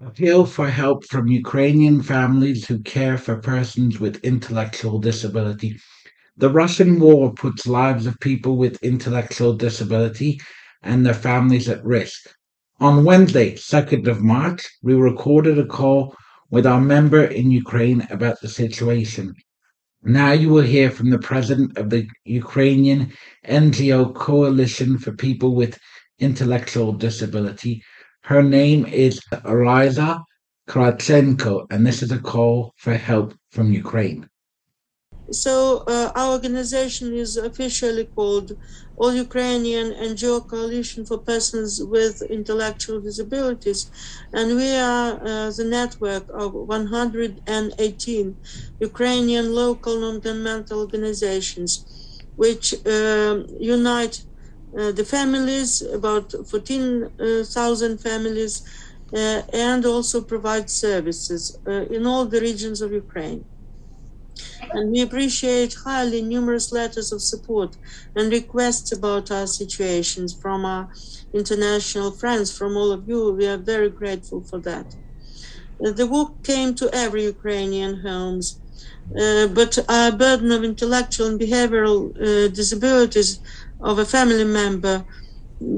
Appeal for help from Ukrainian families who care for persons with intellectual disability. The Russian war puts lives of people with intellectual disability and their families at risk. On Wednesday, 2nd of March, we recorded a call with our member in Ukraine about the situation. Now you will hear from the president of the Ukrainian NGO Coalition for People with Intellectual Disability. Her name is Raisa Kravchenko, and this is a call for help from Ukraine. So uh, our organization is officially called All Ukrainian NGO Coalition for Persons with Intellectual Disabilities, and we are uh, the network of 118 Ukrainian local non-governmental organizations, which uh, unite the families, about 14,000 families, uh, and also provide services uh, in all the regions of Ukraine and we appreciate highly numerous letters of support and requests about our situations from our international friends, from all of you. We are very grateful for that. Uh, the work came to every Ukrainian homes, uh, but our burden of intellectual and behavioral uh, disabilities of a family member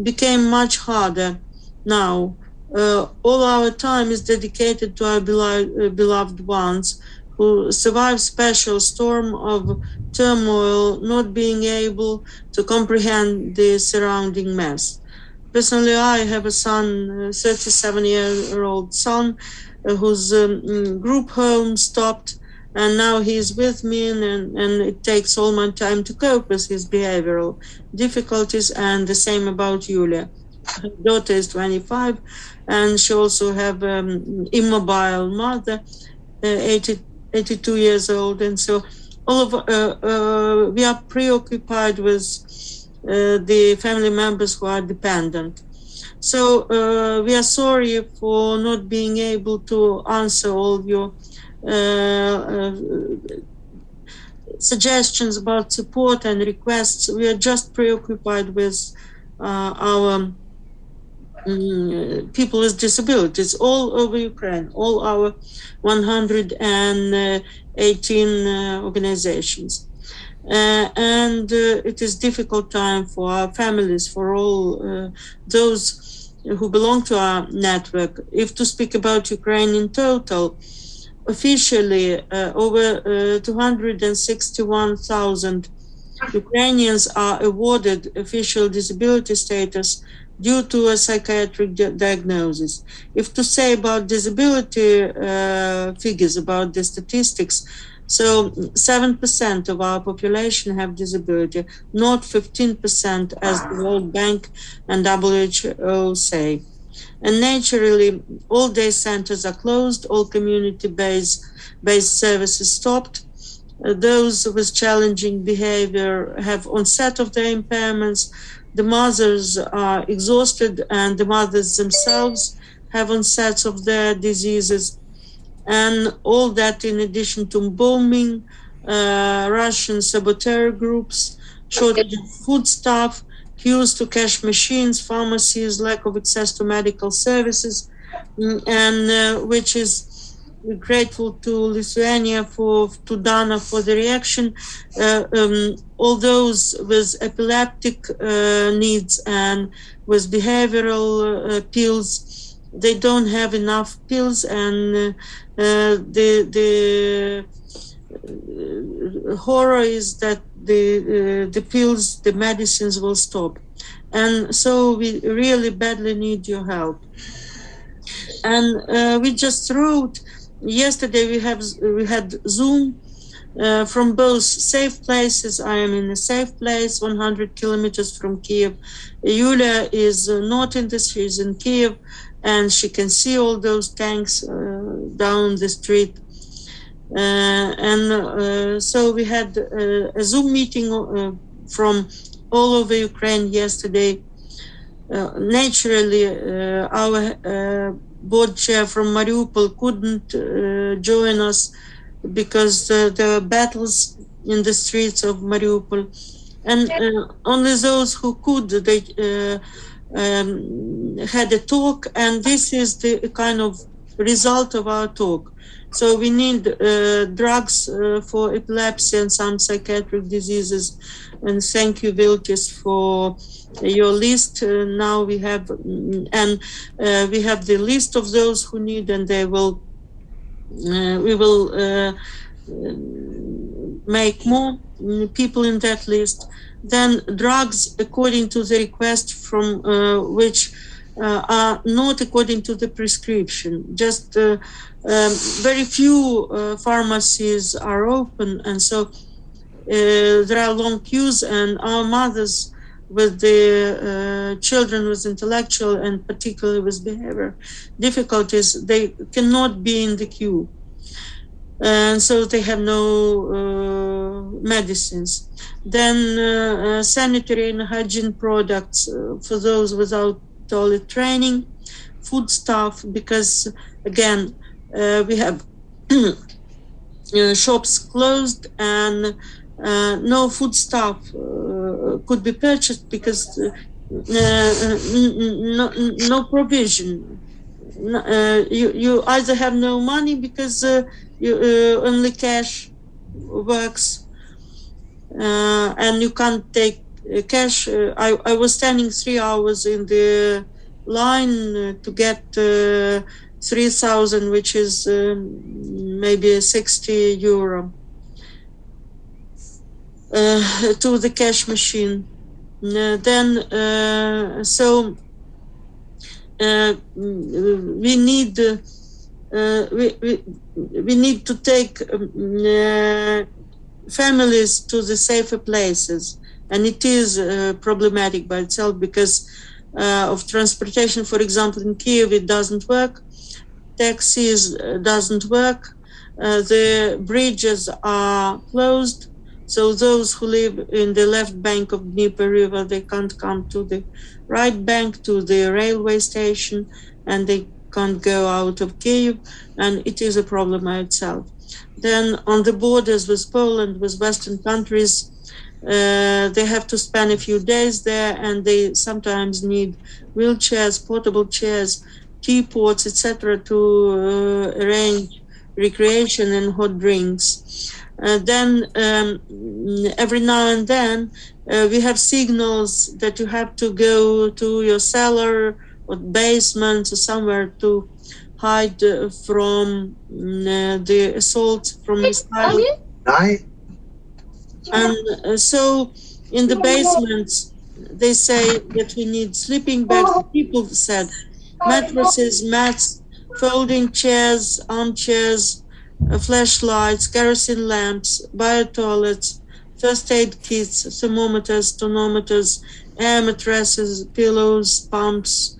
became much harder now. Uh, all our time is dedicated to our beloved, uh, beloved ones who survived special storm of turmoil, not being able to comprehend the surrounding mess. Personally, I have a son, a 37 year old son, uh, whose um, group home stopped, and now he's with me, and, and it takes all my time to cope with his behavioral difficulties. And the same about Yulia. Her daughter is 25, and she also have um, immobile mother, uh, 80, 82 years old, and so all of uh, uh, we are preoccupied with uh, the family members who are dependent. So uh, we are sorry for not being able to answer all your suggestions about support and requests. We are just preoccupied with our um, people with disabilities all over Ukraine, all our 118 uh, organizations. Uh, and uh, it is difficult time for our families, for all uh, those who belong to our network. If to speak about Ukraine in total, officially uh, over uh, 261,000 Ukrainians are awarded official disability status due to a psychiatric di- diagnosis. If to say about disability uh, figures, about the statistics, so 7% of our population have disability, not 15% as the World Bank and WHO say. And naturally, all day centers are closed, all community based based services stopped. Uh, those with challenging behavior have onset of their impairments the mothers are exhausted and the mothers themselves have onsets of their diseases and all that in addition to bombing uh, russian saboteur groups shortage of foodstuff queues to cash machines pharmacies lack of access to medical services mm, and uh, which is grateful to Lithuania for to Dana for the reaction. Uh, um, all those with epileptic uh, needs and with behavioral uh, pills, they don't have enough pills, and uh, uh, the the horror is that the the pills, the medicines will stop, and so we really badly need your help. And we just wrote yesterday we have we had Zoom uh, from both safe places. I am in a safe place, 100 kilometers from Kiev. Yulia is uh, not in this; she's in Kiev, and she can see all those tanks uh, down the street. Uh, and uh, so we had uh, a Zoom meeting from all over Ukraine yesterday. naturally, our board chair from Mariupol couldn't uh, join us because uh, there were battles in the streets of Mariupol. And uh, only those who could, they um, had a talk, and this is the kind of result of our talk. So we need uh, drugs uh, for epilepsy and some psychiatric diseases. And thank you, Viltis, for your list. Uh, now we have, mm, and uh, we have the list of those who need, and they will, uh, we will uh, make more mm, people in that list. Then drugs according to the request from which are not according to the prescription. Just uh, um, very few uh, pharmacies are open, and so there are long queues. And our mothers with the uh, children with intellectual and particularly with behavior difficulties, they cannot be in the queue. And so they have no uh, medicines. Then uh, sanitary and hygiene products for those without toilet training, food stuff, because again, uh, we have uh, shops closed and uh, no food stuff uh, could be purchased because uh, uh, no, no provision. you, you either have no money because you, only cash works and you can't take uh, cash. Uh, I, I was standing three hours in the line uh, to get 3000 which is um, maybe 60 euro uh, to the cash machine uh, then uh, so we need we, we, we need to take um, families to the safer places and it is uh, problematic by itself because uh, of transportation. For example, in Kiev, it doesn't work. Taxis uh, doesn't work. Uh, the bridges are closed. So those who live in the left bank of Dnieper River, they can't come to the right bank to the railway station, and they can't go out of Kiev, and it is a problem by itself. Then on the borders with Poland, with Western countries, uh, they have to spend a few days there and they sometimes need wheelchairs portable chairs teapots etc to uh, arrange recreation and hot drinks. Uh, then um, every now and then uh, we have signals that you have to go to your cellar or basement or somewhere to hide uh, from uh, the assault from the and uh, so in the basement, they say that we need sleeping bags. People said mattresses, mats, folding chairs, armchairs, uh, flashlights, kerosene lamps, bio toilets, first aid kits, thermometers, tonometers, air mattresses, pillows, pumps,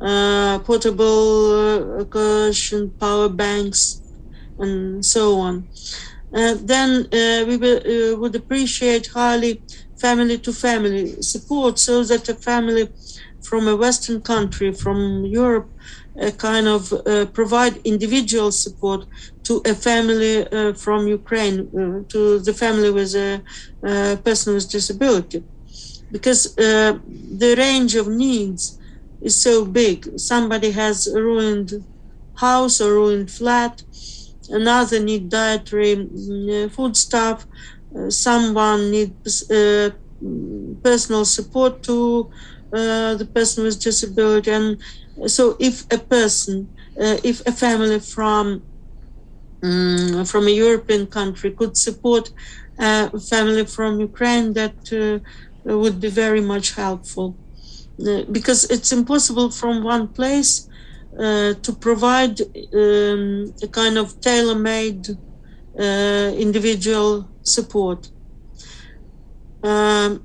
uh, portable uh, cushion, power banks, and so on. Uh, then uh, we will, uh, would appreciate highly family to family support so that a family from a Western country, from Europe, uh, kind of uh, provide individual support to a family uh, from Ukraine, to the family with a person with disability. Because the range of needs is so big. Somebody has a ruined house or ruined flat, another need dietary mm, food stuff, uh, someone needs uh, personal support to uh, the person with disability. And so if a person, if a family from um, from a European country could support a family from Ukraine, that would be very much helpful. because it's impossible from one place uh, to provide um, a kind of tailor-made uh, individual support. Um,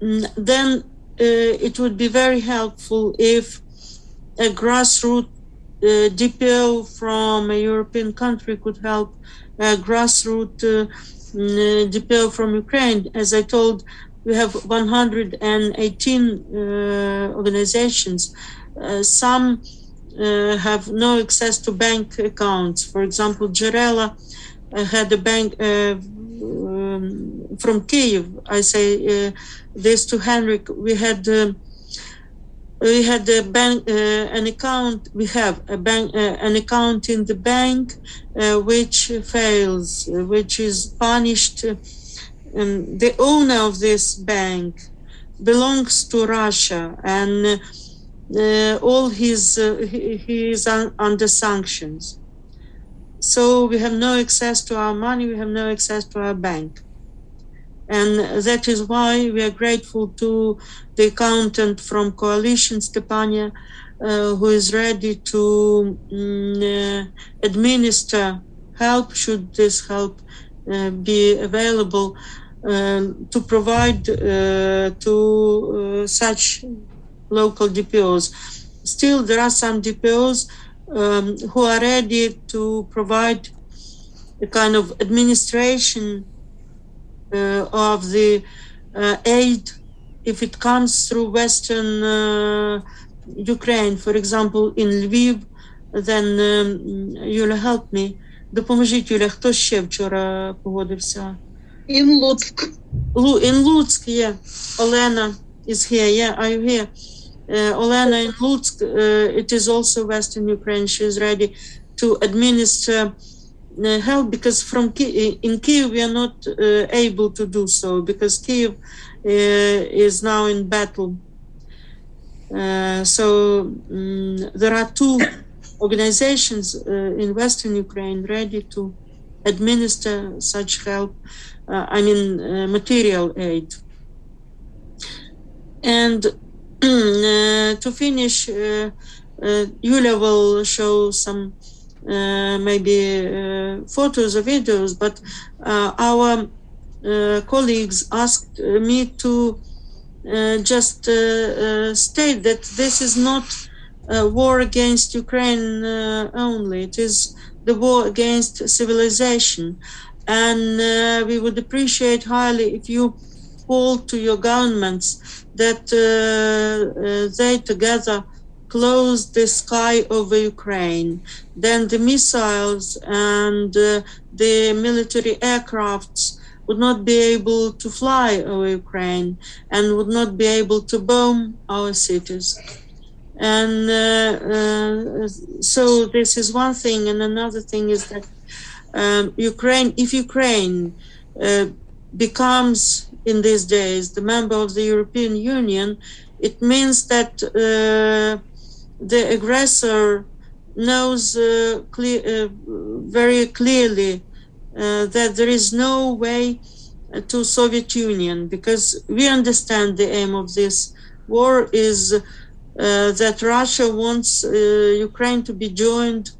then uh, it would be very helpful if a grassroots uh, DPO from a European country could help a grassroots uh, DPO from Ukraine. As I told, we have 118 uh, organizations. some uh, have no access to bank accounts. For example, Jarela uh, had a bank uh, um, from Kiev. I say this to Henrik. We had we had a bank, uh, an account. We have a bank, uh, an account in the bank, uh, which fails, which is punished. Um, the owner of this bank belongs to Russia, and uh, all his uh, he, he, is un, under sanctions. So we have no access to our money. We have no access to our bank. And that is why we are grateful to the accountant from Coalition, Stepania, uh, who is ready to um, uh, administer help, should this help uh, be available, um, to provide uh, to uh, such local DPOs. Still, there are some DPOs um, who are ready to provide a kind of administration uh, of the uh, aid if it comes through Western uh, Ukraine, for example, in Lviv, then um, Юля, help me. Допоможіть, Юля, хто ще вчора погодився? In Луцьк. In Lutsk, yeah. Olena is here. Yeah, are you here? Uh, Olena in Lutsk, uh, it is also Western Ukraine. She is ready to administer uh, help because from Ki- in Kiev we are not uh, able to do so because Kiev uh, is now in battle. so um, there are two organizations in Western Ukraine ready to administer such help. I mean material aid. And Mm, uh, to finish, uh, uh, Yulia will show some uh, maybe uh, photos or videos, but uh, our colleagues asked me to just state that this is not a war against Ukraine only. It is the war against civilization. And uh, we would appreciate highly if you call to your governments that uh, uh, they together close the sky over Ukraine, then the missiles and uh, the military aircrafts would not be able to fly over Ukraine and would not be able to bomb our cities. And uh, uh, so this is one thing, and another thing is that um, Ukraine, if Ukraine uh, becomes in these days the member of the European Union, it means that uh, the aggressor knows uh, clear, uh, very clearly uh, that there is no way to Soviet Union because we understand the aim of this war is uh, that Russia wants uh, Ukraine to be joined,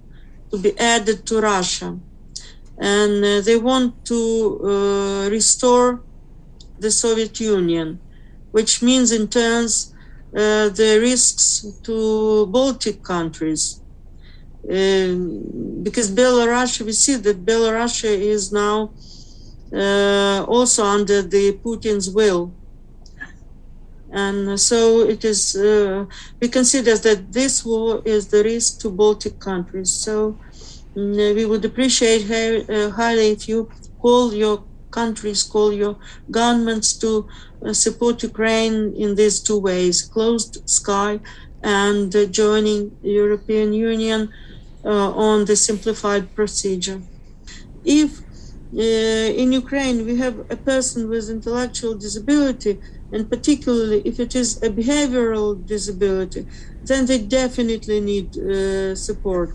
to be added to Russia, and uh, they want to restore the Soviet Union, which means in turns uh, the risks to Baltic countries. Um, because Belarus, we see that Belarus is now uh, also under the Putin's will. And so it is, uh, we consider that this war is the risk to Baltic countries. So mm, we would appreciate uh, highly if you call your countries, call your governments to uh, support Ukraine in these two ways closed sky and uh, joining European Union uh, on the simplified procedure. If in Ukraine we have a person with intellectual disability, and particularly if it is a behavioral disability, then they definitely need uh, support.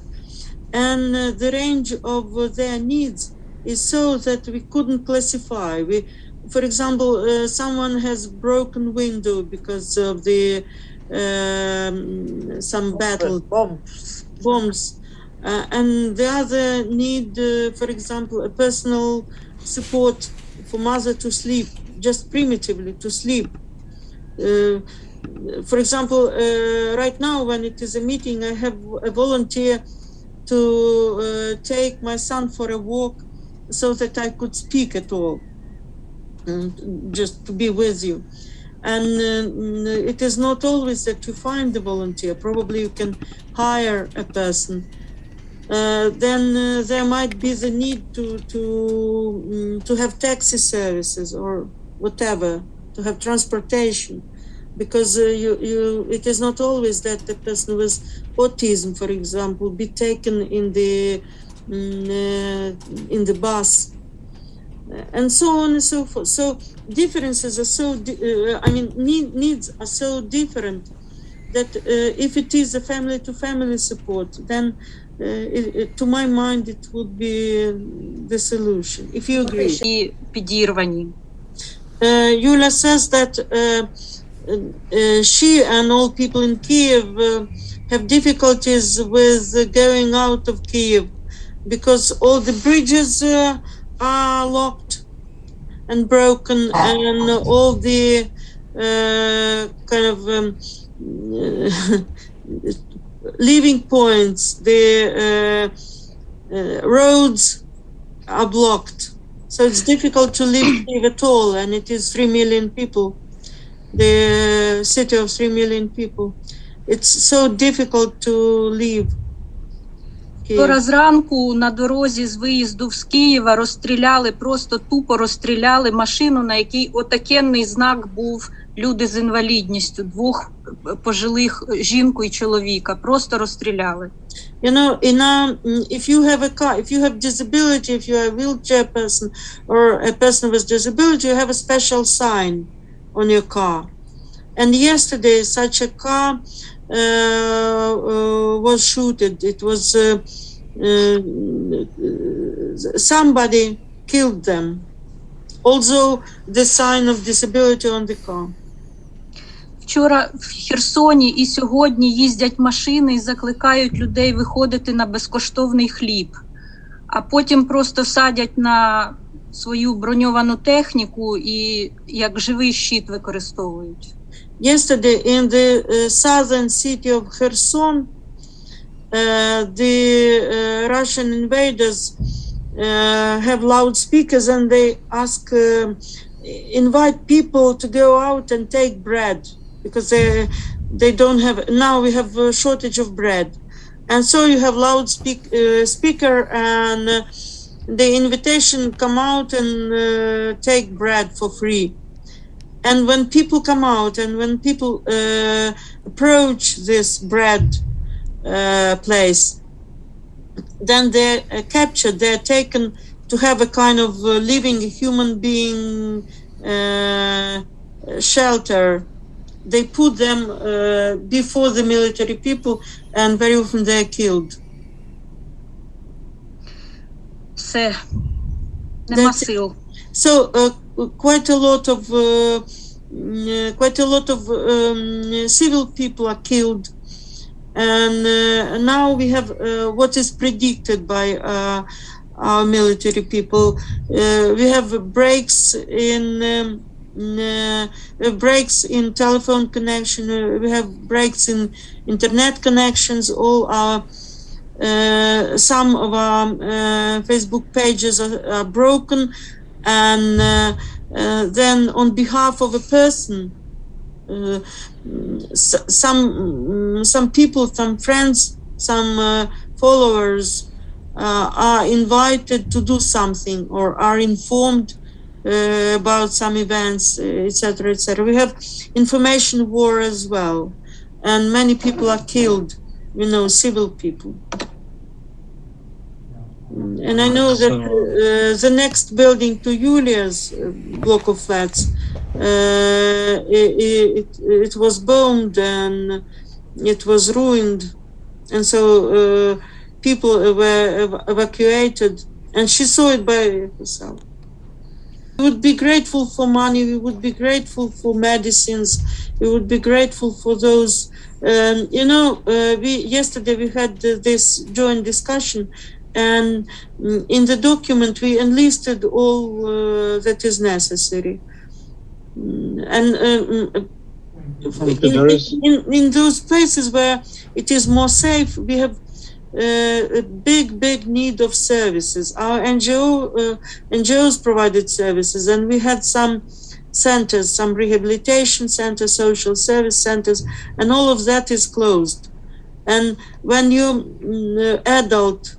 And uh, the range of uh, their needs is so that we couldn't classify. We for example, uh, someone has broken window because of the um, some battle bombs, bombs, uh, and the other need, uh, for example, a personal support for mother to sleep, just primitively to sleep. Uh, for example, uh, right now when it is a meeting, I have a volunteer to uh, take my son for a walk so that I could speak at all just to be with you. And uh, it is not always that you find the volunteer. Probably you can hire a person. Uh, then uh, there might be the need to to um, to have taxi services or whatever to have transportation. because uh, you, you, it is not always that the person with autism, for example, be taken in the mm, Mm, uh, in the bus uh, and so on and so forth. So differences are so di uh, i mean need, needs are so different that if it is a family to family support then it, it, to my mind it would be the solution. If you agree. Uh, Yula says that uh, uh, she and all people in Kiev have difficulties with going out of Kiev because all the bridges uh, are locked and broken, and all the uh, kind of um, leaving points, the uh, uh, roads are blocked. So it's difficult to live at all, and it is three million people, the city of three million people. It's so difficult to live. Вчора зранку на дорозі з виїзду з Києва розстріляли, просто тупо розстріляли машину, на якій отакенний знак був люди з інвалідністю, двох пожилих жінку і чоловіка. Просто розстріляли. You know, in a, if you have a car, if you have disability, if you are a wheelchair person or a person with disability, you have a special sign on your car. And yesterday, such a car was shooted. It was uh, somebody killed them. Also, the sign of disability on the car. Вчора в Херсоні і сьогодні їздять машини і закликають людей виходити на безкоштовний хліб, а потім просто садять на свою броньовану техніку і як живий щит використовують. Yesterday in the uh, southern city of Kherson, uh, the uh, Russian invaders uh, have loudspeakers and they ask, uh, invite people to go out and take bread because they they don't have now we have a shortage of bread, and so you have loudspeaker uh, speaker and the invitation come out and take bread for free and when people come out and when people uh, approach this bread uh, place, then they're uh, captured, they're taken to have a kind of uh, living human being uh, shelter. They put them before the military people, and very often they're killed. So, so uh, quite a lot of uh, mm, quite a lot of um, civil people are killed, and uh, now we have uh, what is predicted by uh, our military people. Uh, we have breaks in. Um, mm, uh, breaks in telephone connection. We have breaks in internet connections. All our some of our Facebook pages are, are broken, and uh, uh, then on behalf of a person, uh, some mm, some people, some friends, some followers are invited to do something or are informed uh, about some events, etc., etc. We have information war as well, and many people are killed. You know, civil people. And I know that uh, the next building to Julia's uh, block of flats, uh, it, it, it was bombed and it was ruined. And so uh, people were ev- evacuated, and she saw it by herself. We would be grateful for money, we would be grateful for medicines, we would be grateful for those. Um, you know, uh, we yesterday we had uh, this joint discussion, and mm, in the document we enlisted all uh, that is necessary. Mm, And mm, in, in, in those places where it is more safe, we have uh, a big, big need of services. Our NGO uh, NGOs provided services, and we had some centers, some rehabilitation centers, social service centers, and all of that is closed. And when you uh, adult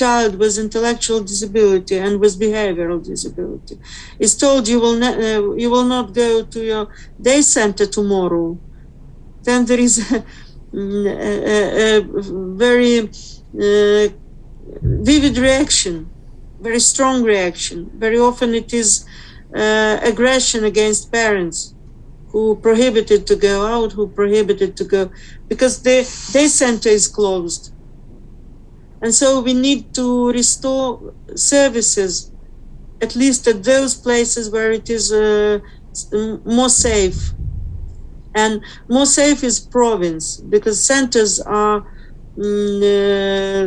child with intellectual disability and with behavioral disability. Is told you will not uh, you will not go to your day center tomorrow. Then there is a, a, a very uh, vivid reaction very strong reaction. Very often it is uh, aggression against parents who prohibited to go out who prohibited to go because the day center is closed and so we need to restore services, at least at those places where it is uh, more safe. And more safe is province because centers are mm, uh,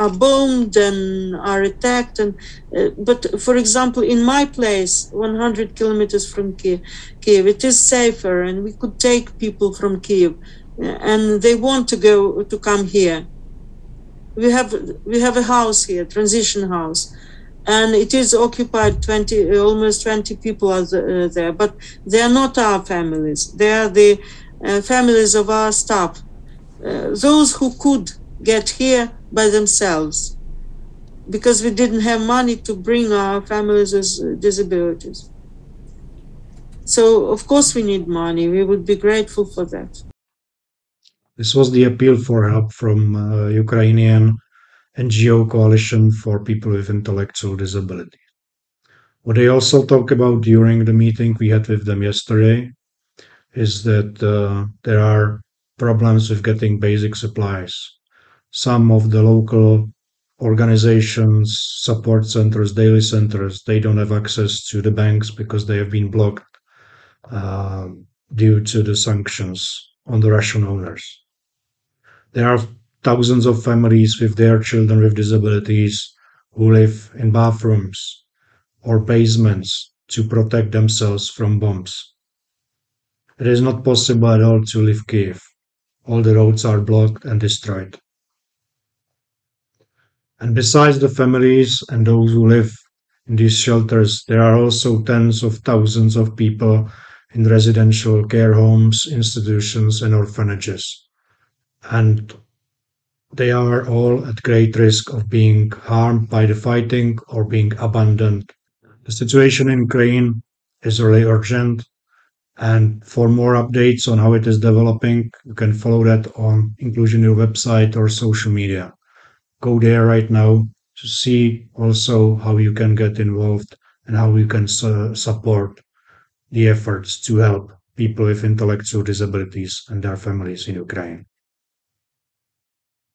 are bombed and are attacked. And uh, but for example, in my place, 100 kilometers from Kiev, Kiev, it is safer, and we could take people from Kiev, and they want to go to come here we have we have a house here, transition house, and it is occupied 20 almost 20 people are uh, there, but they are not our families. They are the uh, families of our staff, uh, those who could get here by themselves, because we didn't have money to bring our families with disabilities. So of course we need money. We would be grateful for that. This was the appeal for help from uh, Ukrainian NGO Coalition for People with Intellectual Disability. What they also talked about during the meeting we had with them yesterday is that uh, there are problems with getting basic supplies. Some of the local organizations, support centers, daily centers, they don't have access to the banks because they have been blocked uh, due to the sanctions on the Russian owners. There are thousands of families with their children with disabilities who live in bathrooms or basements to protect themselves from bombs. It is not possible at all to leave Kiev. All the roads are blocked and destroyed. And besides the families and those who live in these shelters, there are also tens of thousands of people in residential care homes, institutions, and orphanages and they are all at great risk of being harmed by the fighting or being abandoned. The situation in Ukraine is really urgent. And for more updates on how it is developing, you can follow that on Inclusion Europe website or social media. Go there right now to see also how you can get involved and how you can su- support the efforts to help people with intellectual disabilities and their families in Ukraine.